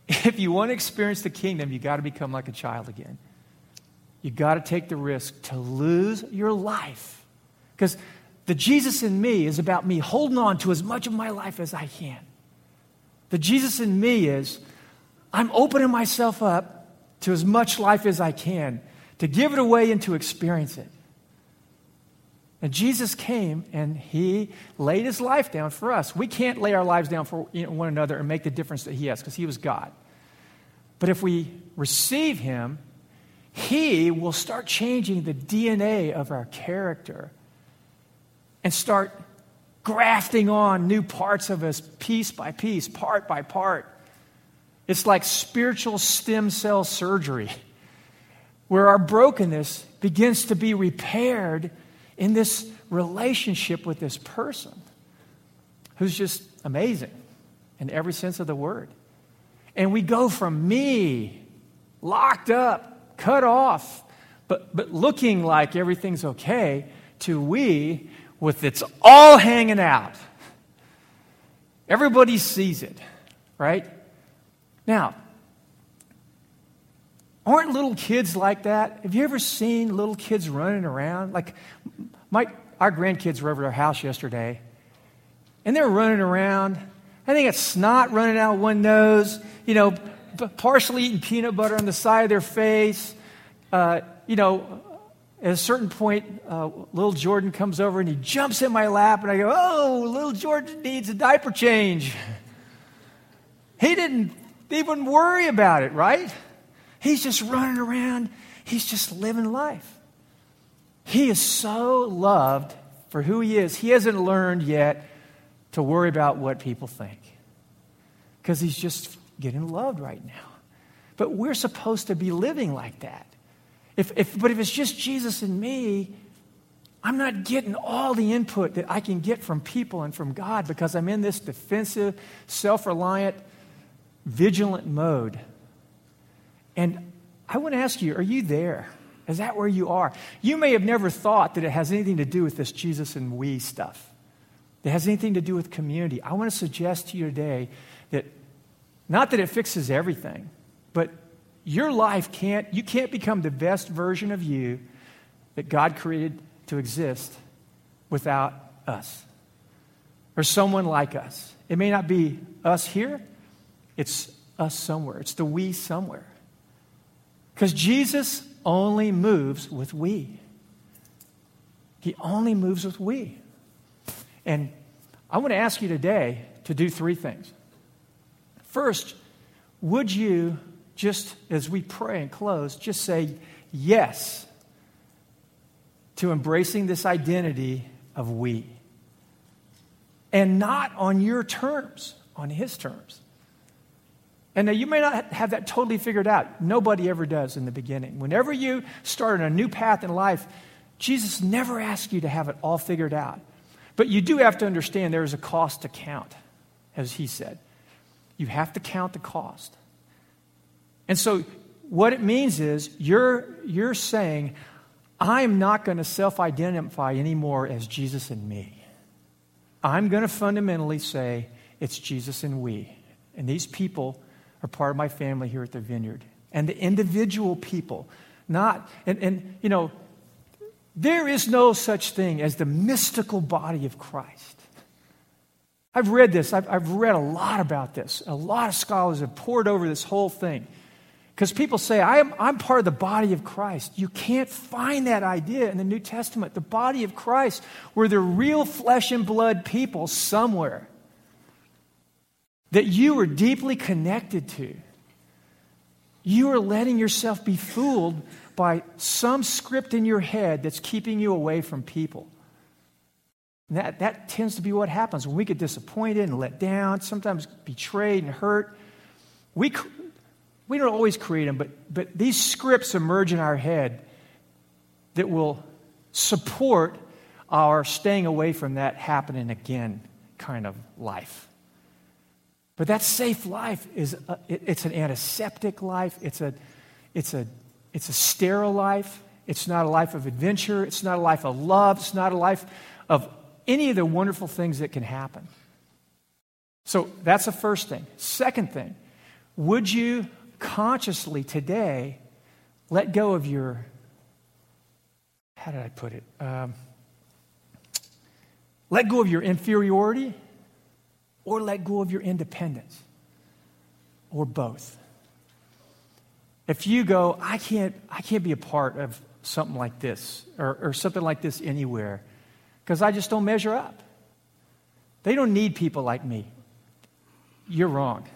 if you want to experience the kingdom, you got to become like a child again. You got to take the risk to lose your life. Because the Jesus in me is about me holding on to as much of my life as I can. The Jesus in me is I'm opening myself up to as much life as I can to give it away and to experience it. And Jesus came and he laid his life down for us. We can't lay our lives down for one another and make the difference that he has because he was God. But if we receive him, he will start changing the DNA of our character and start grafting on new parts of us piece by piece, part by part. It's like spiritual stem cell surgery, where our brokenness begins to be repaired in this relationship with this person who's just amazing in every sense of the word. And we go from me, locked up, cut off, but, but looking like everything's okay, to we with it's all hanging out. Everybody sees it, right? Now, Aren't little kids like that? Have you ever seen little kids running around? Like, my, our grandkids were over at our house yesterday, and they're running around. I think it's snot running out one nose, you know, partially eating peanut butter on the side of their face. Uh, you know, at a certain point, uh, little Jordan comes over and he jumps in my lap, and I go, Oh, little Jordan needs a diaper change. He didn't even worry about it, right? He's just running around, he's just living life. He is so loved for who he is. He hasn't learned yet to worry about what people think because he's just getting loved right now. But we're supposed to be living like that. If, if, but if it's just Jesus and me, I'm not getting all the input that I can get from people and from God because I'm in this defensive, self reliant, vigilant mode. And I want to ask you, are you there? Is that where you are? You may have never thought that it has anything to do with this Jesus and we stuff. It has anything to do with community. I want to suggest to you today that not that it fixes everything, but your life can't, you can't become the best version of you that God created to exist without us or someone like us. It may not be us here, it's us somewhere. It's the we somewhere. Because Jesus only moves with we. He only moves with we. And I want to ask you today to do three things. First, would you, just as we pray and close, just say yes to embracing this identity of we? And not on your terms, on His terms. And now you may not have that totally figured out. Nobody ever does in the beginning. Whenever you start on a new path in life, Jesus never asks you to have it all figured out. But you do have to understand there is a cost to count, as he said. You have to count the cost. And so what it means is you're, you're saying, I am not going to self identify anymore as Jesus and me. I'm going to fundamentally say it's Jesus and we. And these people are part of my family here at the vineyard. And the individual people, not, and, and you know, there is no such thing as the mystical body of Christ. I've read this, I've, I've read a lot about this. A lot of scholars have poured over this whole thing. Because people say, I'm, I'm part of the body of Christ. You can't find that idea in the New Testament. The body of Christ were the real flesh and blood people somewhere that you are deeply connected to. You are letting yourself be fooled by some script in your head that's keeping you away from people. And that, that tends to be what happens when we get disappointed and let down, sometimes betrayed and hurt. We, we don't always create them, but, but these scripts emerge in our head that will support our staying away from that happening again kind of life. But that safe life is a, it, it's an antiseptic life. It's a, it's, a, it's a sterile life. It's not a life of adventure. It's not a life of love. It's not a life of any of the wonderful things that can happen. So that's the first thing. Second thing, would you consciously today let go of your, how did I put it? Um, let go of your inferiority or let go of your independence or both. If you go, I can't, I can't be a part of something like this or, or something like this anywhere because I just don't measure up. They don't need people like me. You're wrong.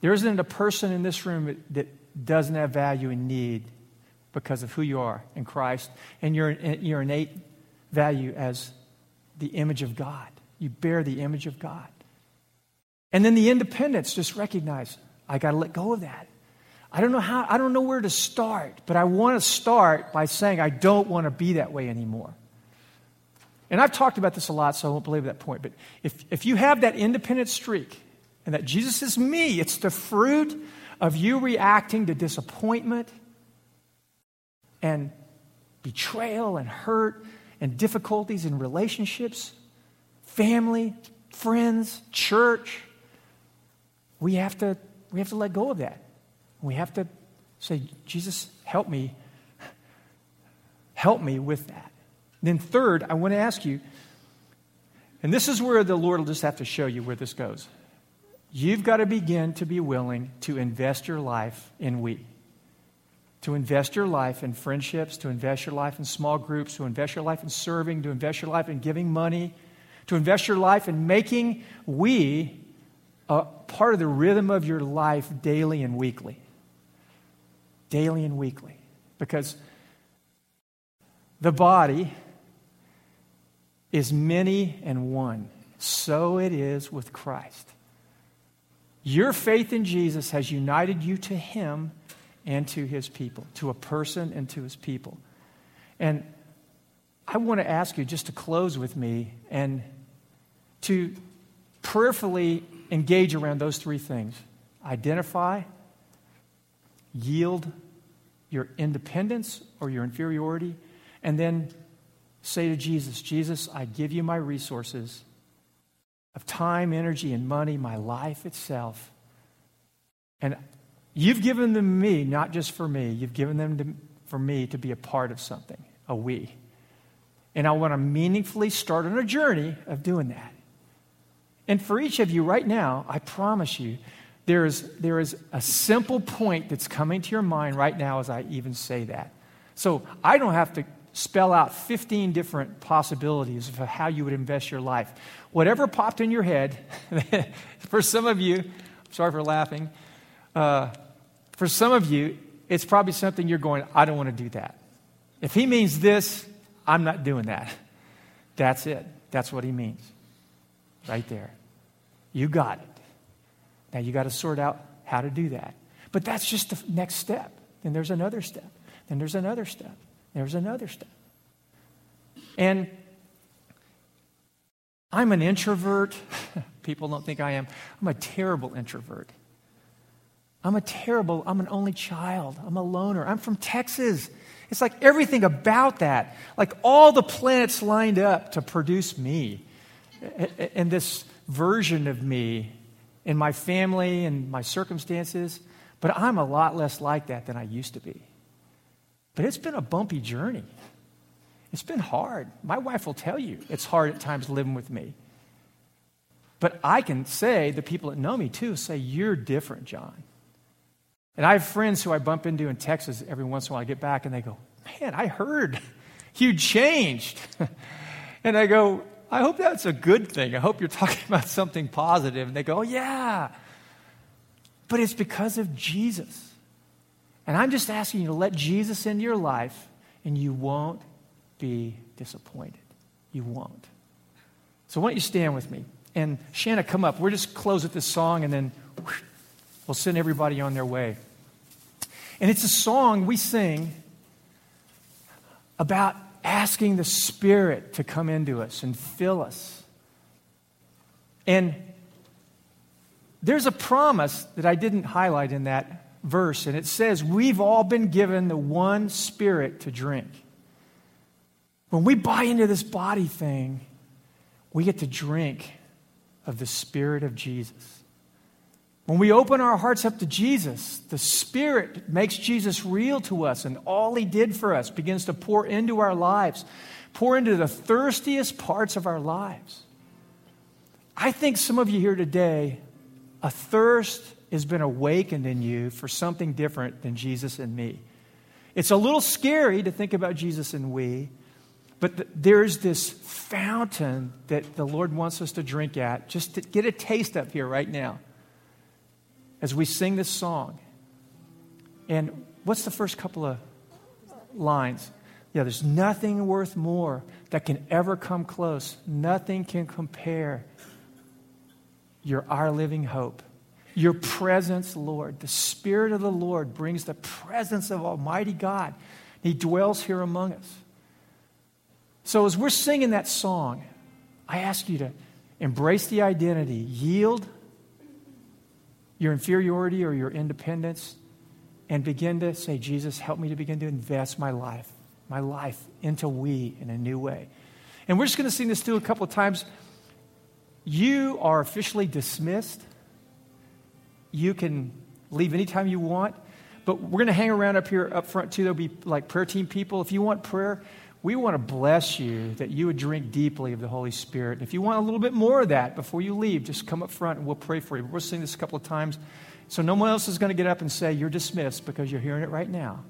There isn't a person in this room that doesn't have value and need because of who you are in Christ and your, your innate value as the image of God. You bear the image of God. And then the independence, just recognize, I got to let go of that. I don't know how, I don't know where to start, but I want to start by saying I don't want to be that way anymore. And I've talked about this a lot, so I won't belabor that point. But if, if you have that independent streak, and that Jesus is me. It's the fruit of you reacting to disappointment and betrayal and hurt and difficulties in relationships, family, friends, church. We have to, we have to let go of that. We have to say, Jesus, help me. Help me with that. Then, third, I want to ask you, and this is where the Lord will just have to show you where this goes. You've got to begin to be willing to invest your life in we. To invest your life in friendships, to invest your life in small groups, to invest your life in serving, to invest your life in giving money, to invest your life in making we a part of the rhythm of your life daily and weekly. Daily and weekly. Because the body is many and one. So it is with Christ. Your faith in Jesus has united you to Him and to His people, to a person and to His people. And I want to ask you just to close with me and to prayerfully engage around those three things identify, yield your independence or your inferiority, and then say to Jesus, Jesus, I give you my resources of time, energy, and money, my life itself. And you've given them to me, not just for me, you've given them to, for me to be a part of something, a we. And I want to meaningfully start on a journey of doing that. And for each of you right now, I promise you, there is, there is a simple point that's coming to your mind right now as I even say that. So I don't have to spell out 15 different possibilities of how you would invest your life. Whatever popped in your head, for some of you, sorry for laughing, uh, for some of you, it's probably something you're going, I don't want to do that. If he means this, I'm not doing that. That's it. That's what he means. Right there. You got it. Now you got to sort out how to do that. But that's just the next step. Then there's another step. Then there's another step. There's another step. And I'm an introvert. People don't think I am. I'm a terrible introvert. I'm a terrible, I'm an only child. I'm a loner. I'm from Texas. It's like everything about that, like all the planets lined up to produce me and this version of me in my family and my circumstances. But I'm a lot less like that than I used to be. But it's been a bumpy journey. It's been hard. My wife will tell you it's hard at times living with me. But I can say, the people that know me too, say, You're different, John. And I have friends who I bump into in Texas every once in a while. I get back and they go, Man, I heard you changed. and I go, I hope that's a good thing. I hope you're talking about something positive. And they go, oh, Yeah. But it's because of Jesus. And I'm just asking you to let Jesus into your life, and you won't be disappointed. You won't. So, why don't you stand with me? And Shanna, come up. We'll just close with this song, and then we'll send everybody on their way. And it's a song we sing about asking the Spirit to come into us and fill us. And there's a promise that I didn't highlight in that verse, and it says, We've all been given the one Spirit to drink. When we buy into this body thing, we get to drink of the Spirit of Jesus. When we open our hearts up to Jesus, the Spirit makes Jesus real to us, and all He did for us begins to pour into our lives, pour into the thirstiest parts of our lives. I think some of you here today, a thirst has been awakened in you for something different than Jesus and me. It's a little scary to think about Jesus and we, but there's this fountain that the Lord wants us to drink at, just to get a taste of here right now as we sing this song. And what's the first couple of lines? Yeah, there's nothing worth more that can ever come close. Nothing can compare. You're our living hope. Your presence, Lord. The Spirit of the Lord brings the presence of Almighty God. He dwells here among us. So, as we're singing that song, I ask you to embrace the identity, yield your inferiority or your independence and begin to say, Jesus, help me to begin to invest my life, my life into we in a new way. And we're just going to sing this through a couple of times. You are officially dismissed. You can leave anytime you want. But we're going to hang around up here up front too. There'll be like prayer team people. If you want prayer, we want to bless you that you would drink deeply of the Holy Spirit. If you want a little bit more of that before you leave, just come up front and we'll pray for you. We'll sing this a couple of times. So no one else is going to get up and say, You're dismissed because you're hearing it right now.